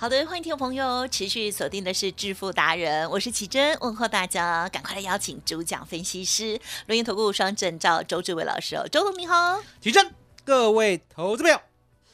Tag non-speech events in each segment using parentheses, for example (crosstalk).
好的，欢迎听众朋友持续锁定的是致富达人，我是奇珍，问候大家，赶快来邀请主讲分析师轮源投顾双证照周志伟老师哦，周总你好，奇珍各位投资朋友，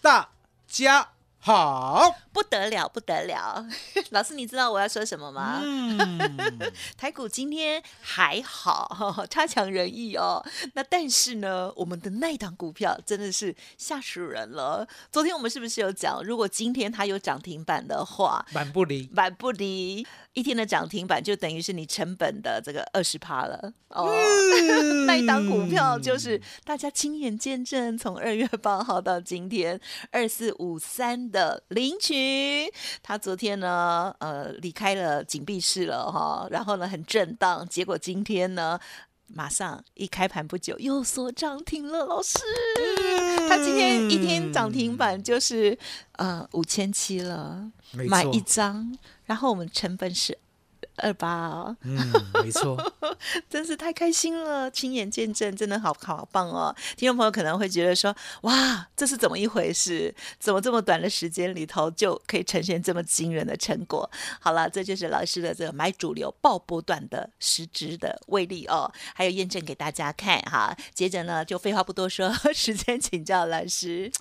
大家好。不得了，不得了！(laughs) 老师，你知道我要说什么吗？嗯，(laughs) 台股今天还好，差强人意哦。那但是呢，我们的那档股票真的是吓死人了。昨天我们是不是有讲，如果今天它有涨停板的话，板不离。板不离，一天的涨停板就等于是你成本的这个二十趴了哦。那一档股票就是大家亲眼见证，从二月八号到今天二四五三的领取。他昨天呢，呃，离开了紧闭室了哈，然后呢，很震荡，结果今天呢，马上一开盘不久又锁涨停了。老师，他今天一天涨停板就是呃五千七了，买一张，然后我们成本是。二八哦，嗯，没错，(laughs) 真是太开心了，亲眼见证，真的好好棒哦！听众朋友可能会觉得说，哇，这是怎么一回事？怎么这么短的时间里头就可以呈现这么惊人的成果？好了，这就是老师的这个买主流爆波段的实质的威力哦，还有验证给大家看哈。接着呢，就废话不多说，(laughs) 时间请教老师。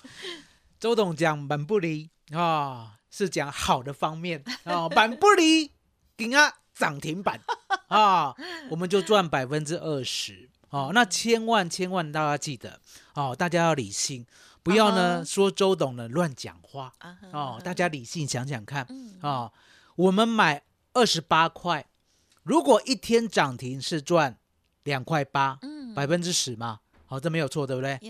周董讲本不离啊，是讲好的方面啊，(laughs) 板不离，顶啊！涨停板啊，(laughs) 我们就赚百分之二十哦。那千万千万大家记得哦，大家要理性，不要呢说周董呢乱讲话哦。大家理性想想看啊，我们买二十八块，如果一天涨停是赚两块八，百分之十嘛，好，这没有错，对不对？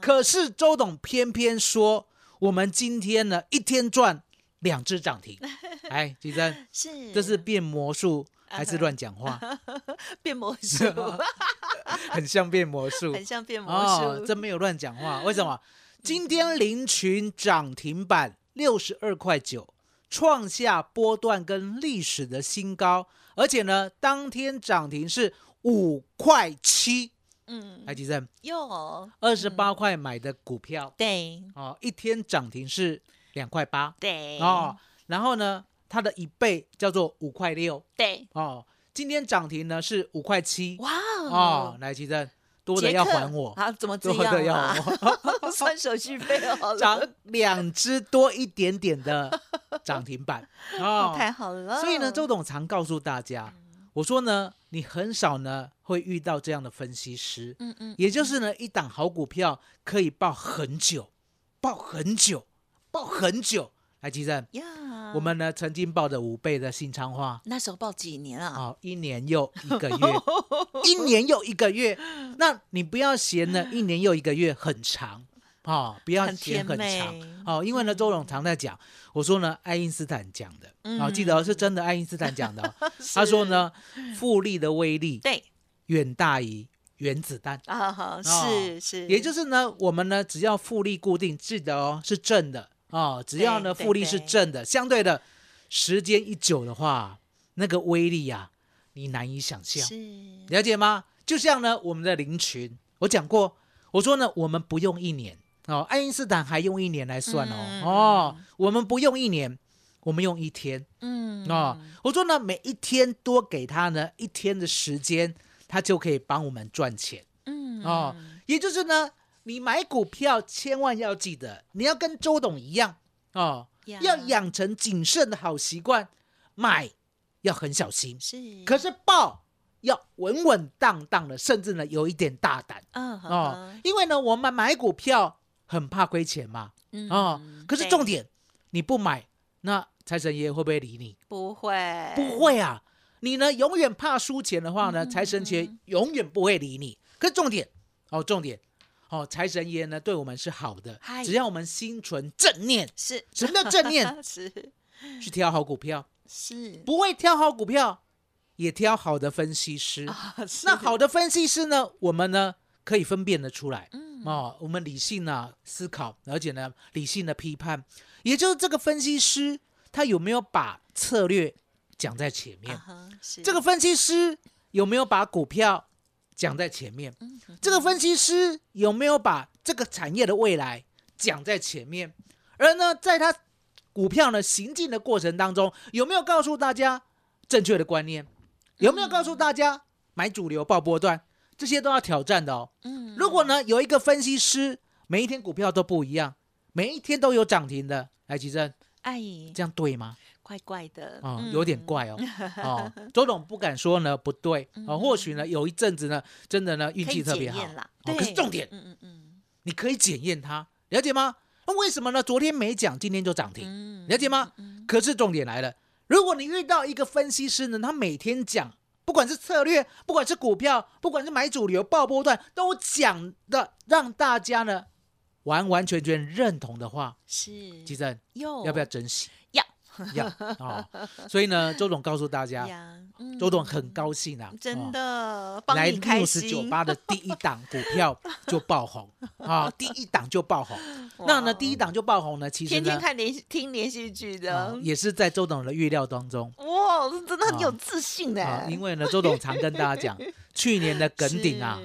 可是周董偏偏说，我们今天呢一天赚。两只涨停，(laughs) 哎，吉珍，是，这是变魔术还是乱讲话？(laughs) 变魔术，(laughs) 很像变魔术，很像变魔术，真没有乱讲话。为什么？今天林群涨停板六十二块九，创下波段跟历史的新高，而且呢，当天涨停是五块七。嗯，哎，吉森，哟，二十八块买的股票，对，哦，一天涨停是。两块八，对哦，然后呢，它的一倍叫做五块六，对哦，今天涨停呢是五块七，哇哦，来奇珍，多的要还我啊，怎么这样啊？(laughs) 算手续费哦，(laughs) 涨两只多一点点的涨停板 (laughs) 哦，太好了。所以呢，周董常告诉大家，我说呢，你很少呢会遇到这样的分析师，嗯嗯，也就是呢，一档好股票可以报很久，报很久。抱很久，来吉正呀！我们呢曾经抱着五倍的新昌化，那时候抱几年啊？哦，一年又一个月，(laughs) 一年又一个月。那你不要嫌呢，一年又一个月很长。哦，不要嫌很长。哦，因为呢，周总常在讲，我说呢，爱因斯坦讲的。啊，记得是真的，爱因斯坦讲的，(laughs) 他说呢，复利的威力对。远大于原子弹。啊，是是，也就是呢，我们呢只要复利固定，记得哦，是正的。哦，只要呢复利是正的，相对的时间一久的话，那个威力呀，你难以想象，了解吗？就像呢我们的林群，我讲过，我说呢我们不用一年。哦，爱因斯坦还用一年来算哦，哦，我们不用一年，我们用一天，嗯，哦，我说呢每一天多给他呢一天的时间，他就可以帮我们赚钱，嗯，哦，也就是呢。你买股票千万要记得，你要跟周董一样哦，要养成谨慎的好习惯，买要很小心，是，可是报要稳稳当当的，甚至呢有一点大胆，嗯哦，因为呢我们买股票很怕亏钱嘛，嗯哦，可是重点你不买，那财神爷会不会理你？不会，不会啊，你呢永远怕输钱的话呢，财神爷永远不会理你。可是重点哦，重点哦，财神爷呢对我们是好的，只要我们心存正念，是什么叫正念？(laughs) 是去挑好股票，是不会挑好股票，也挑好的分析师。那好的分析师呢，我们呢可以分辨得出来。嗯哦，我们理性啊思考，而且呢理性的批判，也就是这个分析师他有没有把策略讲在前面？啊这个分析师有没有把股票讲在前面？嗯这个分析师有没有把这个产业的未来讲在前面？而呢，在他股票呢行进的过程当中，有没有告诉大家正确的观念？有没有告诉大家买主流报波段？这些都要挑战的哦。嗯如果呢有一个分析师，每一天股票都不一样，每一天都有涨停的，来吉正，哎，这样对吗？怪怪的啊、嗯有点怪哦。(laughs) 哦，周董不敢说呢不对哦，或许呢有一阵子呢，真的呢运气特别好对，哦。可是重点，嗯嗯嗯你可以检验它，了解吗？那为什么呢？昨天没讲，今天就涨停，嗯了解吗？可是重点来了，如果你遇到一个分析师呢，他每天讲，不管是策略，不管是股票，不管是买主流、爆波段，都讲的让大家呢完完全全认同的话，是吉正哟要不要珍惜？要要啊、(laughs) 所以呢，周董告诉大家，嗯。周董很高兴啊，真哦。的帮来你开 news 九，八的第一档股票就爆红啊，(laughs) 第一档就爆红。那呢，第一档就爆红呢，其实，天天看连续听连续剧的，啊也是在周董的预料当中。哇，真的很有啊自信的啊，，因为呢，周董常跟大家讲，(laughs) 去年的梗顶啊，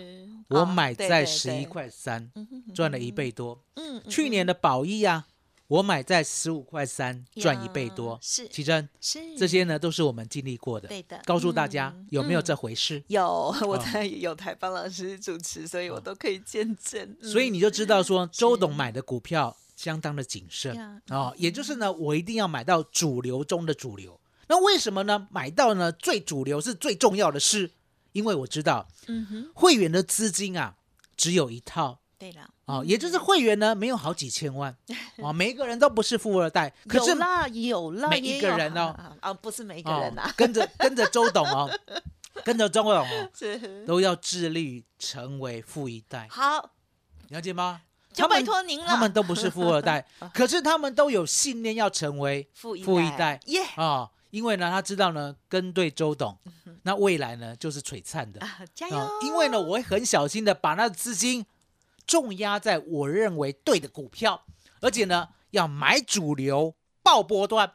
我啊买在十一块三，赚了一倍多。嗯，嗯去年的宝益啊，我买在十五块三，赚一倍多。是奇珍，是这些呢都是我们经历过的。对的，告诉大家嗯有没有这嗯回事？有，(laughs) 我啊在有台帮老师主持，所以我都可以见证。所以嗯你就知道说，周董是买的股票相当的谨慎呀哦，也就是呢，我一定要买到主流中的主流。那为什么呢？买到呢最主流是最重要的事，因为我知道嗯哼，会员的资金啊只有一套对了，哦，也就是会员呢没有好几千万哦，(laughs) 每一个人都不是富二代，可是有啦有啦，每一个人哦啊啊，不是每一个哦人呐，跟着跟着周董哦，跟着周董哦，(laughs) 是都要致力成为富一代，好，了解吗？就拜托您了。他们都不是富二代，(laughs) 可是他们都有信念要成为富一富一代耶啊、因为呢，他知道呢，跟对周董，那未来呢就是璀璨的啊、啊，加油！因为呢，我会很小心的把那资金重压在我认为对的股票，而且呢，要买主流爆波段。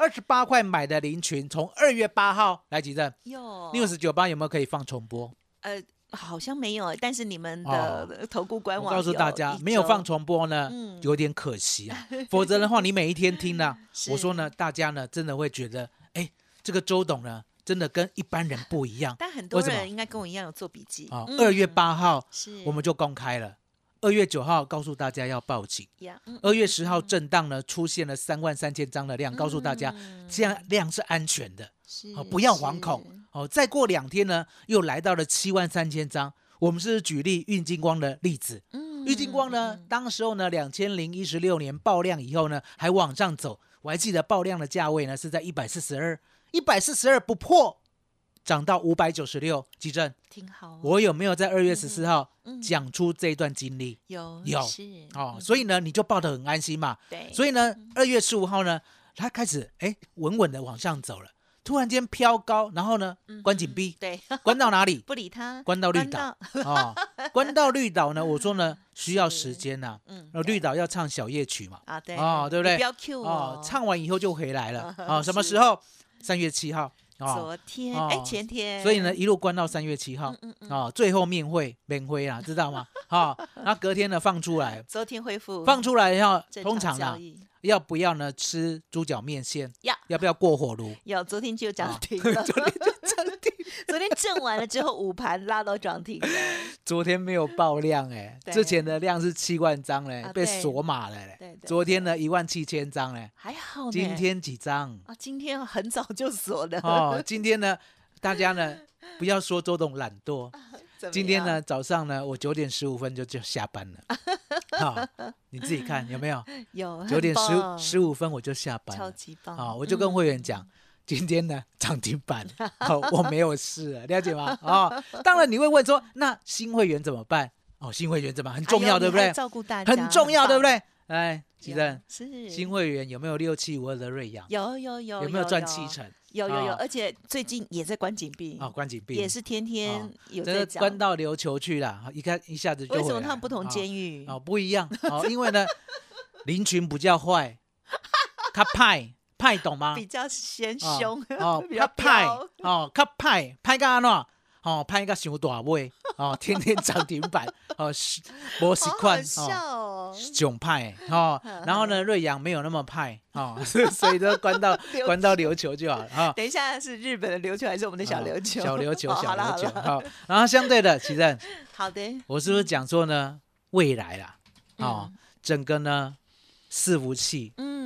二十八块买的林群，从二月八号来几阵哟，news 九八有没有可以放重播？呃，好像没有，但是你们哦的投顾官网我告诉大家，一没有放重播呢，嗯有点可惜啊。(laughs) 否则的话，你每一天听呢，(laughs) 是我说呢，大家呢真的会觉得，哎，这个周董呢，真的跟一般人不一样但很多人应该跟我一样有做笔记啊。嗯二月八号我们就公开了，二月九号告诉大家要报警，二月十号震荡呢出现了三万三千张的量，告诉大家这样量是安全的，是哦，不要惶恐是哦。再过两天呢，又来到了七万三千张。我们是举例运金光的例子，嗯运金光呢，当时候呢，两千零一十六年爆量以后呢，还往上走。我还记得爆量的价位呢是在一百四十二，一百四十二不破，涨到五百九十六。基正，挺好哦，我有没有在二月十四号嗯讲出这段经历？有有。是。哦，所以呢，你就抱得很安心嘛。对，所以呢，嗯二月十五号呢，它开始哎稳稳的往上走了，突然间飘高，然后呢关紧闭，对，(laughs) 关到哪里？不理他，关到绿岛。哦，关到绿岛呢，我说呢 (laughs) 需要时间呐、嗯呃，绿岛要唱小夜曲嘛，啊，对。哦对不对？不要 Q 哦，唱完以后就回来了。(laughs) 哦，什么是。时候？三月七号哦，昨天哦哎前天，所以呢一路关到三月七号嗯嗯哦，最后面会免灰啦，知道吗？哦，(laughs) 那隔天呢放出来，昨天恢复。放出来以后，通常啊常交易。要不要呢吃猪脚面线？要，要不要过火炉？有昨天就涨啊停了，昨天就涨停，(laughs) 昨天震完了之后午盘拉到涨停，(laughs) 昨天没有爆量哎、对。之前的量是七万张嘞、被锁码了嘞、昨天呢一万七千张嘞、还好呢，今天几张？啊，今天很早就锁了。哦，今天呢，大家呢不要说周董懒惰，(laughs) 今天呢早上呢我九点十五分就就下班了，(laughs) 哈，你自己看有没有？有九点十五十五分我就下班超级棒。啊！我就跟会员讲，今天呢涨停板，(laughs) 哦，我没有事了，了解吗？哦，当然你会问说，那新会员怎么办？哦，新会员怎么很重要，对不对？照顾大家很重要，对不棒？对？哎，吉正，是新会员有没有六七五二的瑞阳？有有有有没有赚七？成？有有有，啊而且最近也在关紧闭哦，关紧闭也是天天有在讲。这个关到琉球去了，一看一下子就为什么他们不同啊监狱？哦，不一样哦，因为呢，(laughs) 林群比较坏，他派派懂吗？比较嫌哦凶哦，(laughs) 比较派哦，较派派个安怎？哦，派个伤大尾哦，(laughs) 天天涨停板哦，是无习惯哦。哦。囧派哦，(laughs) 然后呢，瑞阳没有那么派哦，所以都关到琉关到琉球就好了啊。等一下是日本的琉球还是我们的小琉球？哦小琉球，哦小琉球。好然后相对的，其实好的，我是不是讲说呢，未来啦，哦嗯，整个呢伺服器嗯，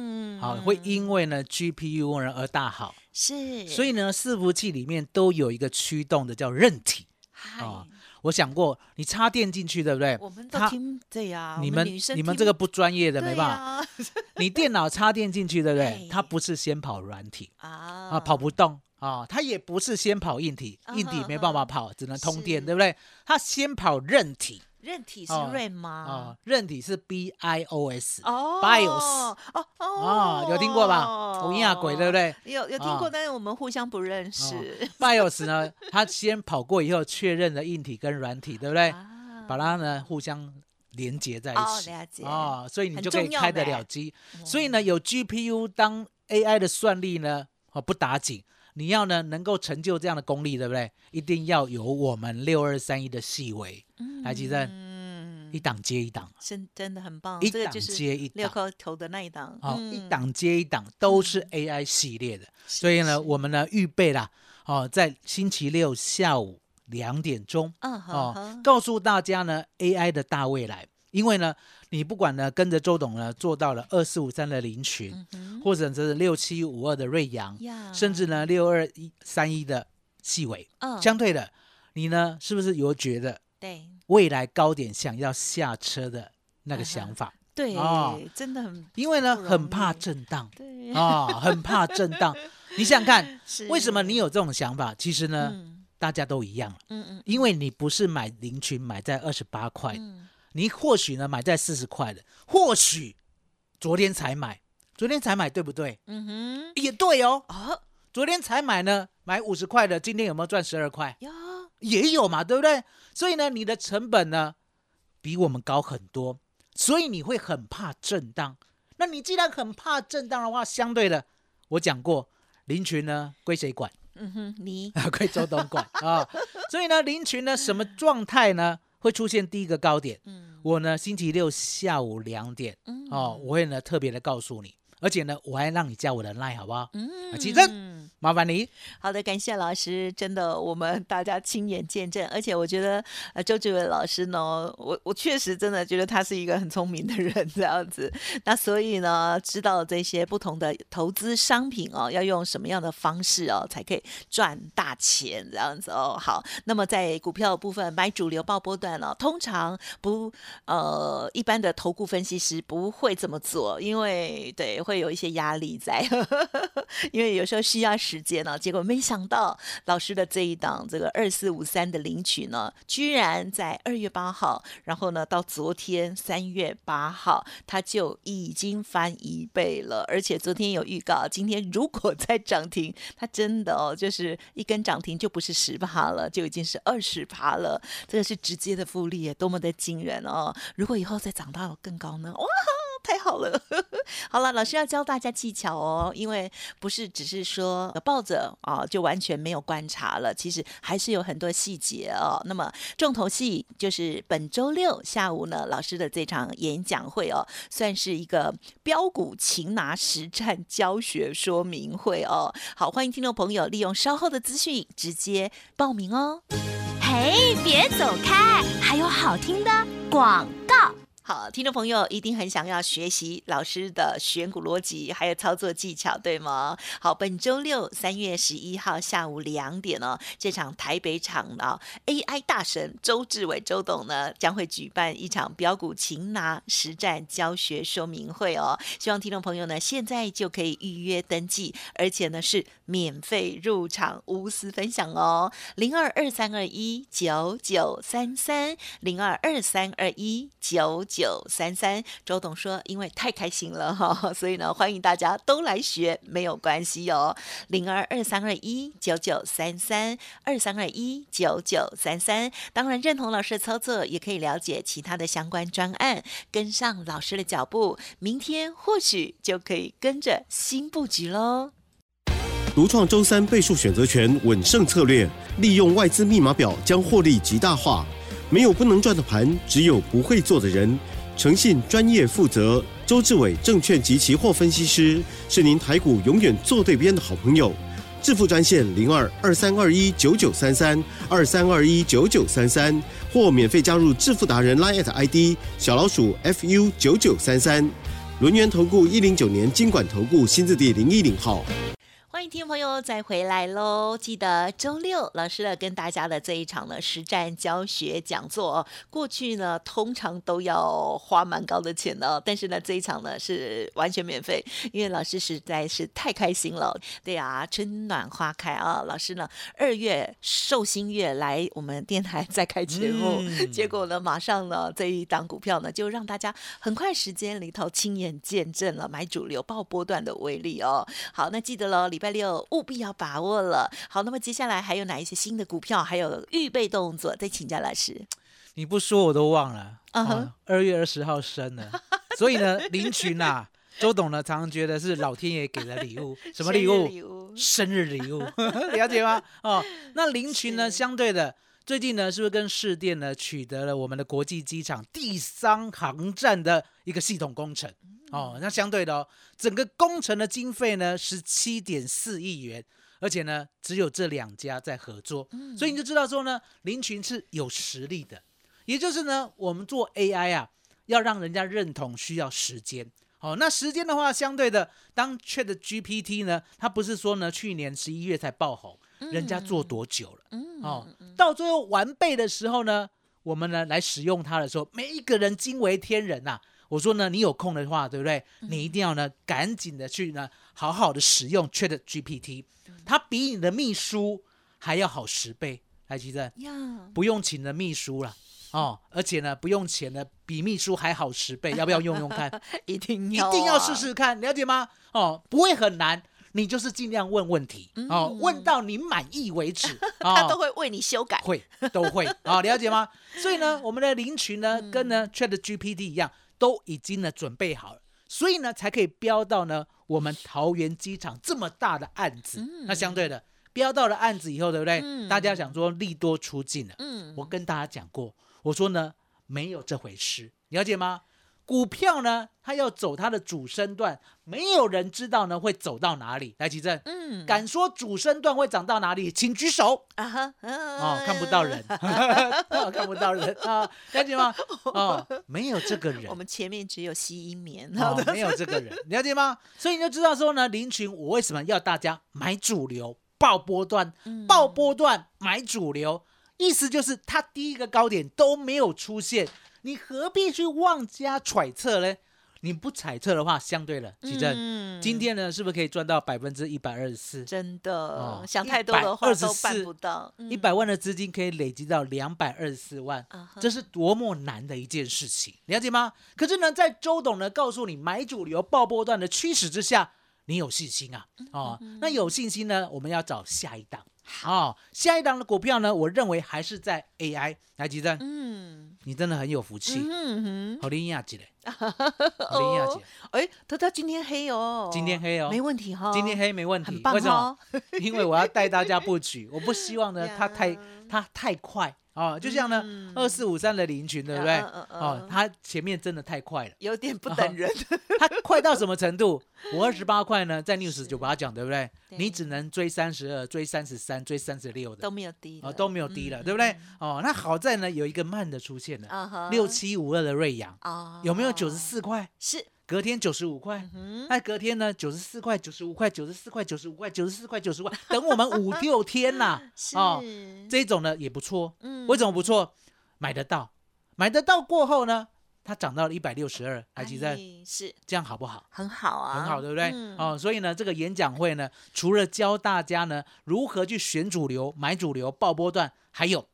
好会因为呢 GPU 呢而大好，是，所以呢伺服器里面都有一个驱动的叫韧体。啊哦我想过，你插电进去，对不对？我们都它听对呀，你们你们这个不专业的对没办法。呀 (laughs) 你电脑插电进去，对不对？它不是先跑软体啊啊，跑不动啊，它也不是先跑硬体，硬体没办法跑，只能通电，是对不对？它先跑韧体韧体是哦润吗啊？，韧体是 B I O S 哦 BIOS 哦哦哦，有听过吧？无亚鬼对不？对？有有听过，啊但是我们互相不认识。BIOS 呢，(laughs) 它先跑过以后确认了硬体跟软体，对不对？啊把它呢互相连接在哦一起。哦，所以你就可以开得了机。所以呢，有 GPU 当 AI 的算力呢，哦不打紧，你要呢能够成就这样的功力，对不对？一定要有我们六二三一的细微，来吉正，嗯，一档接一档，真真的很棒，一档接一六档。颗头的那一档，好、嗯。一档接一档都是 AI 系列的，所以呢，我们呢预备啦，哦，在星期六下午两点钟，嗯好哦好，告诉大家呢 AI 的大未来，因为呢，你不管呢跟着周董呢做到了二四五三的林群，嗯或者是六七五二的瑞阳，甚至呢六二一三一的细尾，嗯相对的，你呢是不是有觉得对未来高点想要下车的那个想法？对哦，真的很因为呢很怕易震荡对啊、很怕震荡。(laughs) 你想想看，是为什么你有这种想法？其实呢，嗯大家都一样，嗯嗯因为你不是买林群买在二十八块，嗯你或许呢买在四十块的，或许昨天才买，昨天才买对不对？嗯哼也对哦，哦昨天才买呢，买五十块的，今天有没有赚十二块？呀也有嘛，对不对？所以呢，你的成本呢比我们高很多，所以你会很怕震荡。那你既然很怕震荡的话，相对的，我讲过，林群呢归谁管？嗯哼你 (laughs) 归周董管 (laughs) 啊。所以呢，林群呢什么状态呢会出现第一个高点？嗯。我呢星期六下午两点嗯。哦，我会呢特别的告诉你，而且呢我还让你加我的 line 好不好？嗯。啊其实麻烦你。好的，感谢老师，真的我们大家亲眼见证，(laughs) 而且我觉得呃周志伟老师呢，我我确实真的觉得他是一个很聪明的人这样子，(laughs) 那所以呢，知道这些不同的投资商品哦，要用什么样的方式哦，才可以赚大钱这样子哦。好，那么在股票部分买主流报波段呢、通常不呃一般的投顾分析师不会这么做，因为对会有一些压力在，(laughs) 因为有时候需要时间呢、结果没想到老师的这一档这个二四五三的领取呢，居然在二月八号，然后呢到昨天三月八号，它就已经翻一倍了，而且昨天有预告，今天如果再涨停，它真的哦，就是一根涨停就不是十趴了，就已经是二十趴了，这个是直接的复利，多么的惊人哦！如果以后再涨到更高呢？哇！太好了，(laughs) 好了，老师要教大家技巧哦，因为不是只是说抱着啊就完全没有观察了，其实还是有很多细节哦。那么重头戏就是本周六下午呢，老师的这场演讲会哦，算是一个标股擒拿实战教学说明会哦。好，欢迎听众朋友利用稍后的资讯直接报名哦。嘿，别走开，还有好听的广告。好，听众朋友一定很想要学习老师的选股逻辑，还有操作技巧，对吗？好，本周六三月十一号下午两点哦，这场台北场的 AI 大神周志伟周董呢，将会举办一场标股擒拿实战教学说明会哦。希望听众朋友呢，现在就可以预约登记，而且呢是免费入场，无私分享哦。零二二三二一九九三三零二二三二一九。九三三，周董说，因为太开心了哈，所以呢，欢迎大家都来学，没有关系哦。零二二三二一九九三三二三二一九九三三，当然认同老师的操作，也可以了解其他的相关专案，跟上老师的脚步，明天或许就可以跟着新布局喽。独创周三倍数选择权稳胜策略，利用外资密码表将获利极大化。没有不能赚的盘，只有不会做的人。诚信、专业、负责，周志伟证券及期货分析师是您台股永远做对边的好朋友。致富专线零二二三二一九九三三二三二一九九三三，或免费加入致富达人 Line ID 小老鼠 fu 九九三三。轮源投顾一零九年经管投顾新字第零一零号。欢迎听众朋友再回来喽！记得周六老师呢跟大家的这一场呢实战教学讲座，过去呢通常都要花蛮高的钱的，但是呢这一场呢是完全免费，因为老师实在是太开心了。对啊，春暖花开啊！老师呢二月寿星月来我们电台再开节目，(laughs) 结果呢马上呢这一档股票呢就让大家很快时间里头亲眼见证了买主流爆波段的威力哦。好，那记得喽，礼拜六务必要把握了。好，那么接下来还有哪一些新的股票，还有预备动作？再请教老师。你不说我都忘了。啊，二月二十号生的，(laughs) 所以呢，林群呐，周董呢，常常觉得是老天爷给的礼物。(laughs) 什么礼物？生日礼物，(laughs) 了解吗？哦，那林群呢，相对的，最近呢，是不是跟市电呢取得了我们的国际机场第三航站的一个系统工程？哦，那相对的哦，整个工程的经费呢，十七点四亿元，而且呢，只有这两家在合作，所以你就知道说呢，林群是有实力的。也就是呢，我们做 AI 啊，要让人家认同需要时间。哦，那时间的话，相对的，当 Chat GPT 呢，它不是说呢，去年十一月才爆红，人家做多久了？哦，到最后完备的时候呢，我们呢来使用它的时候，每一个人惊为天人呐。我说呢，你有空的话，对不对？你一定要呢，赶紧的去呢，好好的使用 Chat GPT，它比你的秘书还要好十倍，来记得，不用请的秘书了哦，而且呢，不用钱的，比秘书还好十倍，要不要用用看？(laughs) 一定要，一定要试试看，了解吗？哦，不会很难，你就是尽量问问题哦，问到你满意为止，(laughs) 他都会为你修改，会都会啊，(laughs) 了解吗？所以呢，我们的林群呢，跟呢 Chat GPT 一样。都已经呢准备好了，所以呢才可以标到呢我们桃园机场这么大的案子。那相对的标到了案子以后，对不对？大家想说利多出尽了。嗯，我跟大家讲过，我说呢没有这回事，了解吗？股票呢，它要走它的主升段，没有人知道呢会走到哪里。来，奇正，嗯，敢说主升段会涨到哪里，请举手啊！哈，(laughs) 哦，看不到人，(laughs) 看不到人啊，了解吗？(laughs) 哦，没有这个人，我们前面只有吸音棉，没有这个人，了解吗？所以你就知道说呢，林群，我为什么要大家买主流，爆波段，爆波段买主流，意思就是它第一个高点都没有出现。你何必去妄加揣测呢？你不揣测的话，相对了，奇正，今天呢，是不是可以赚到百分之一百二十四？真的，想太多的话都办不到。一百万的资金可以累积到两百二十四万，这是多么难的一件事情，了解吗？可是呢，在周董呢告诉你买主流爆波段的驱使之下，你有信心啊？哦，那有信心呢，我们要找下一档。好，下一档的股票呢，我认为还是在 AI 来吉正。嗯。你真的很有福气，好林亚姐。嘞，(laughs) 好林亚姐，哎，他他今天黑哦，今天黑哦，没问题哈，今天黑没问题，为什么？因为我要带大家布局，(laughs) 我不希望呢，它太它太快哦，就像呢嗯二四五三的林群，对不对？嗯嗯嗯哦，它前面真的太快了，有点不等人。(laughs) 它快到什么程度？我二十八块呢，(laughs) 在 news 酒吧讲，对不对？对你只能追三十二、追三十三、追三十六的都，没有低哦，都没有低了，嗯对不对？哦，那好在呢，有一个慢的出现了，六七五二的瑞阳啊有没有九十？四块？是，隔天九十五块，嗯，那隔天呢，九十四块、九十五块、九十四块、九十五块、九十四块、九十块，等我们五六天呐 (laughs) 是哦，这种呢也不错。嗯为什么不错？买得到，买得到过后呢，它涨到了一百六十二，还记得哎是这样好不好？很好啊，很好，对不对？嗯哦，所以呢，这个演讲会呢，除了教大家呢如何去选主流、买主流、爆波段，还有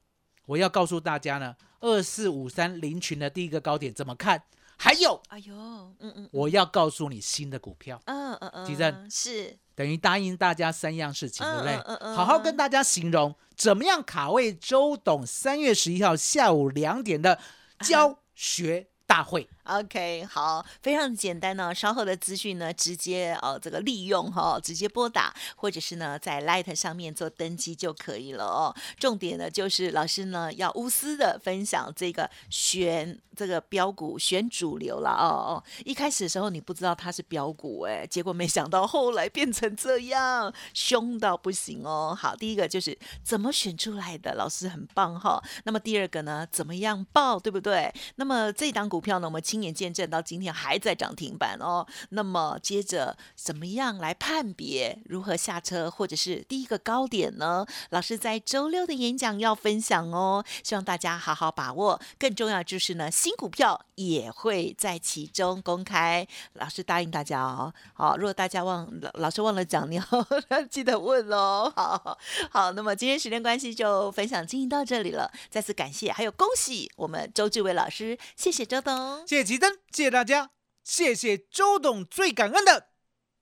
我要告诉大家呢，二四五三零群的第一个高点怎么看，还有哎呦，嗯嗯我要告诉你新的股票，嗯嗯嗯，吉正。是。等于答应大家三样事情，对不对？嗯嗯嗯？好好跟大家形容怎么样卡位周董三月十一号下午两点的教学大会。OK，好，非常简单呢。稍后的资讯呢，直接哦这个利用哈、直接拨打，或者是呢在 Light 上面做登记就可以了哦。重点呢就是老师呢要无私的分享这个选这个标股选主流了哦哦。一开始的时候你不知道它是标股哎，结果没想到后来变成这样，凶到不行哦。好，第一个就是怎么选出来的，老师很棒哈、那么第二个呢，怎么样报，对不对？那么这档股票呢，我们请亲眼见证到今天还在涨停板哦。那么接着怎么样来判别如何下车，或者是第一个高点呢？老师在周六的演讲要分享哦，希望大家好好把握。更重要就是呢，新股票也会在其中公开。老师答应大家哦，好，如果大家忘老老师忘了讲，你要 (laughs) 记得问哦。好好，那么今天时间关系就分享进行到这里了，再次感谢，还有恭喜我们周志伟老师，谢谢周董。谢谢奇珍，谢谢大家，谢谢周董，最感恩的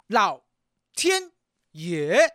老天爷。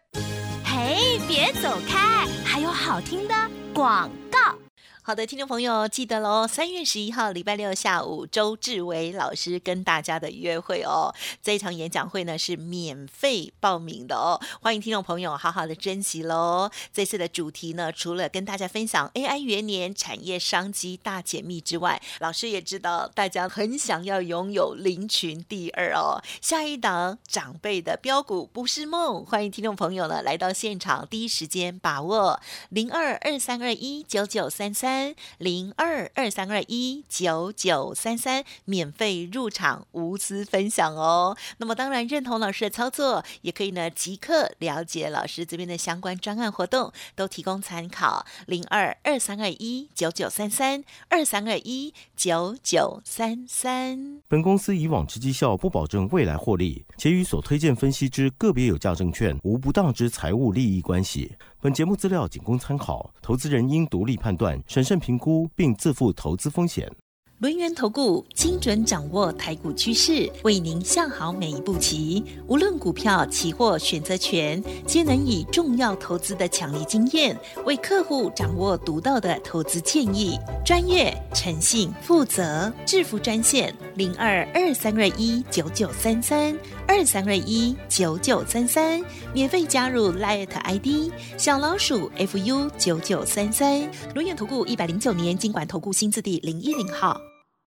嘿，别走开，还有好听的广告。好的，听众朋友记得喽，三月十一号礼拜六下午，周志伟老师跟大家的约会哦。这一场演讲会呢是免费报名的哦，欢迎听众朋友好好的珍惜喽。这次的主题呢，除了跟大家分享 AI 元年产业商机大解密之外，老师也知道大家很想要拥有林群第二哦。下一档长辈的标股不是梦，欢迎听众朋友呢来到现场，第一时间把握零二二三二一九九三三三零二二三二一九九三三，免费入场，无私分享哦。那么当然认同老师的操作，也可以呢即刻了解老师这边的相关专案活动，都提供参考。零二二三二一九九三三二三二一九九三三。本公司以往之绩效不保证未来获利，且与所推荐分析之个别有价证券无不当之财务利益关系。本节目资料仅供参考，投资人应独立判断、审慎评估，并自负投资风险。轮源投顾精准掌握台股趋势，为您下好每一步棋。无论股票、期货、选择权，皆能以重要投资的强力经验，为客户掌握独到的投资建议。专业、诚信、负责，致富专线零二二三二一九九三三二三二一九九三三，免费加入 Light ID 小老鼠 fu 九九三三。轮眼投顾一百零九年经管投顾新字第零一零号。